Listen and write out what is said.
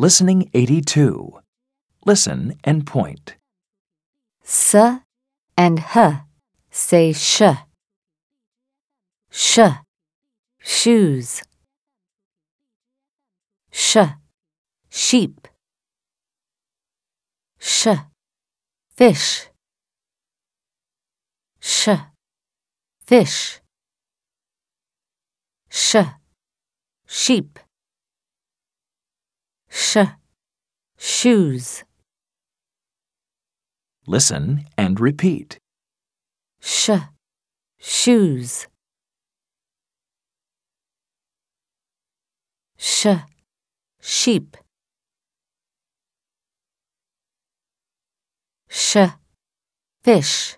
Listening 82. Listen and point. S and H say sh. Sh, shoes. Sh, sheep. Sh, fish. Sh, fish. Sh, sheep. Sh, shoes. Listen and repeat. Sh, shoes. Sh, sheep. Sh, fish.